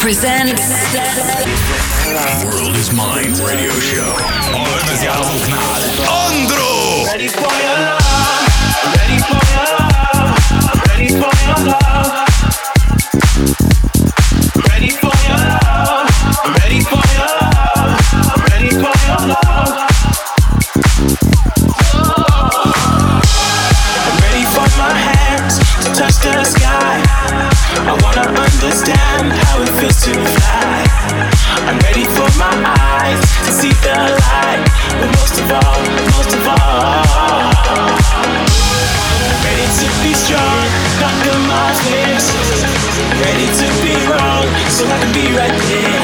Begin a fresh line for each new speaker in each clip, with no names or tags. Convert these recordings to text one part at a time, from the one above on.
presents
World is Mine Radio Show.
Ondro! to fly. I'm ready for my eyes to see the light. But most of all, most of all, ready to be strong, my fears. Ready to be wrong, so I can be right there.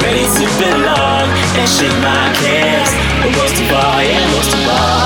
Ready to belong and shake my cares. But most of all, yeah, most of all.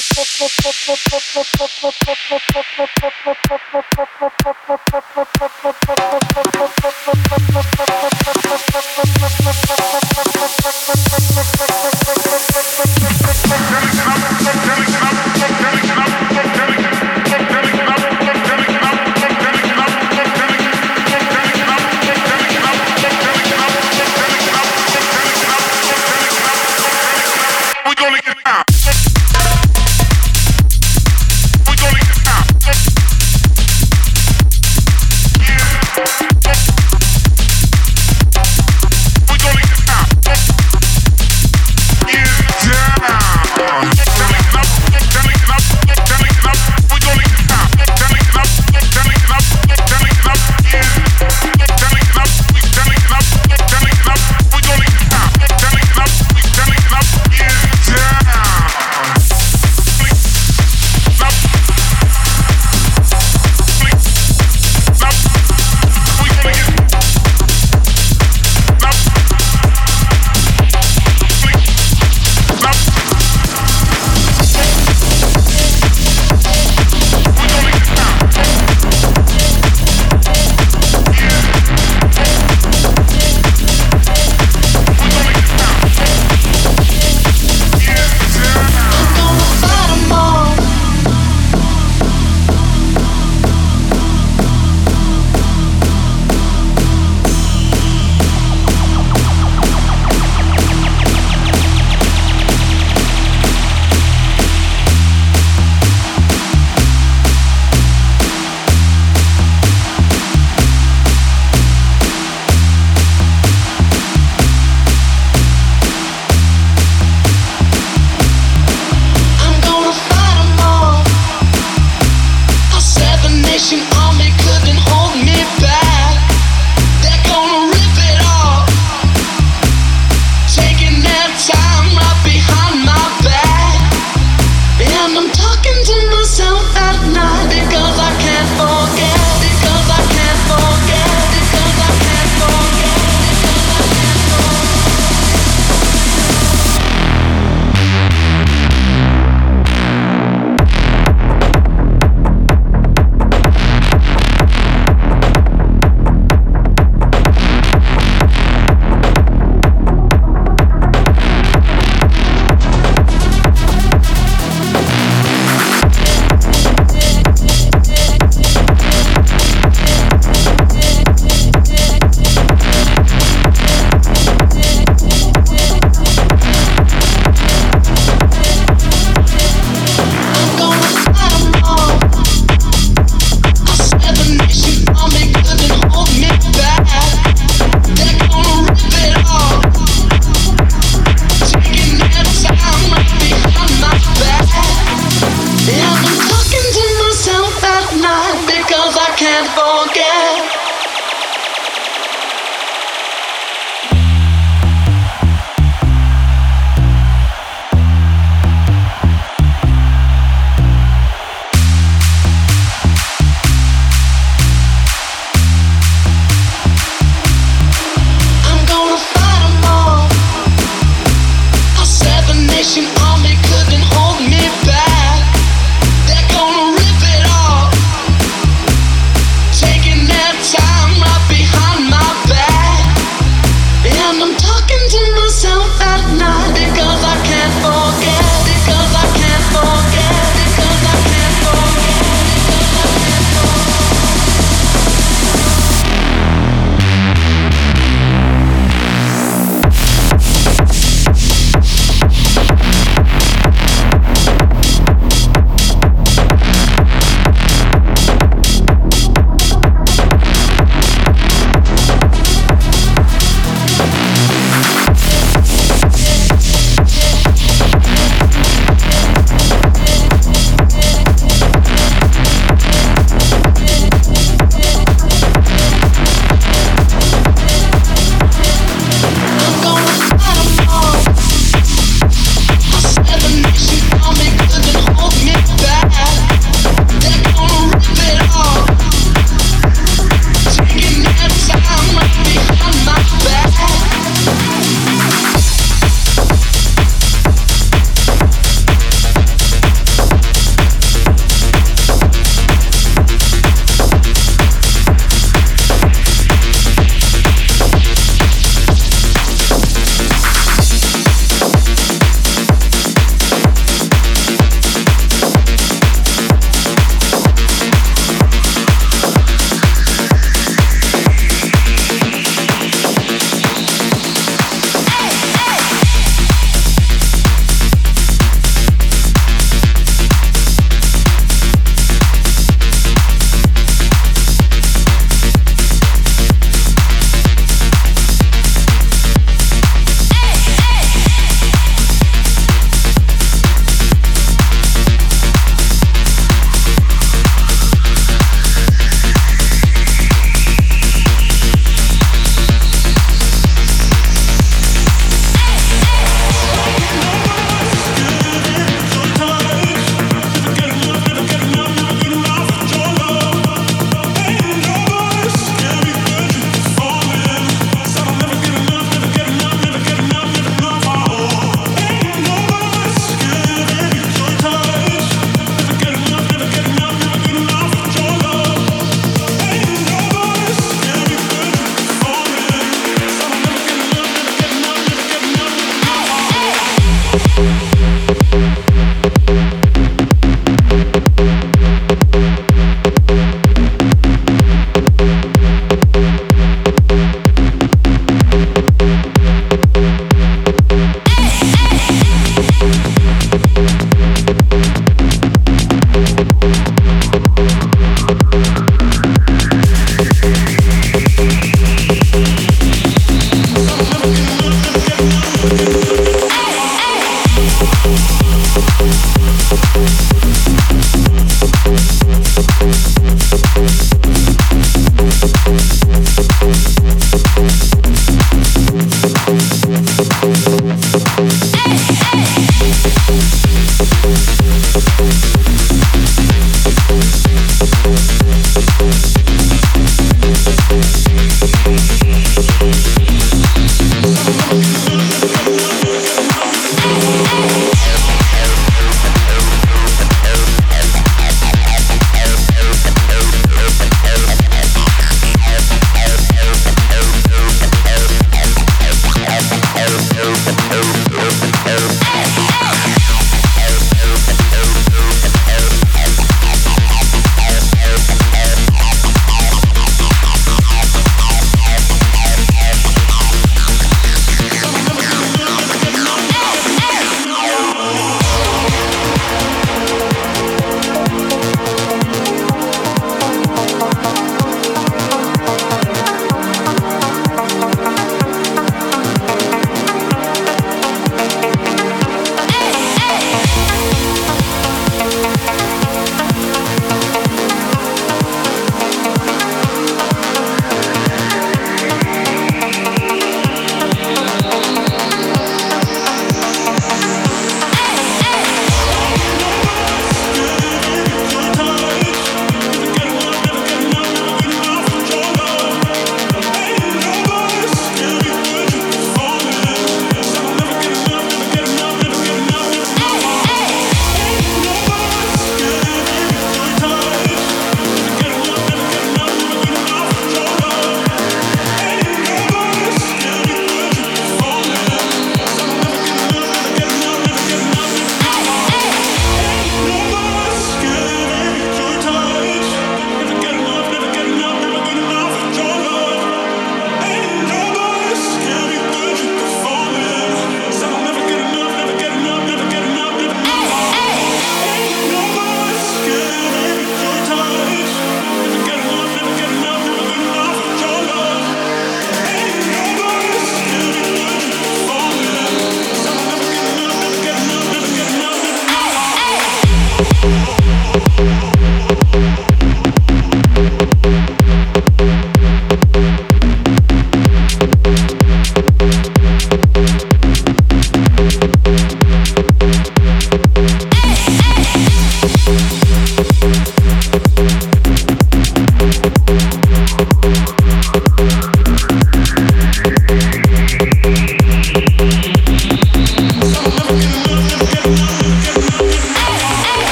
Yeah.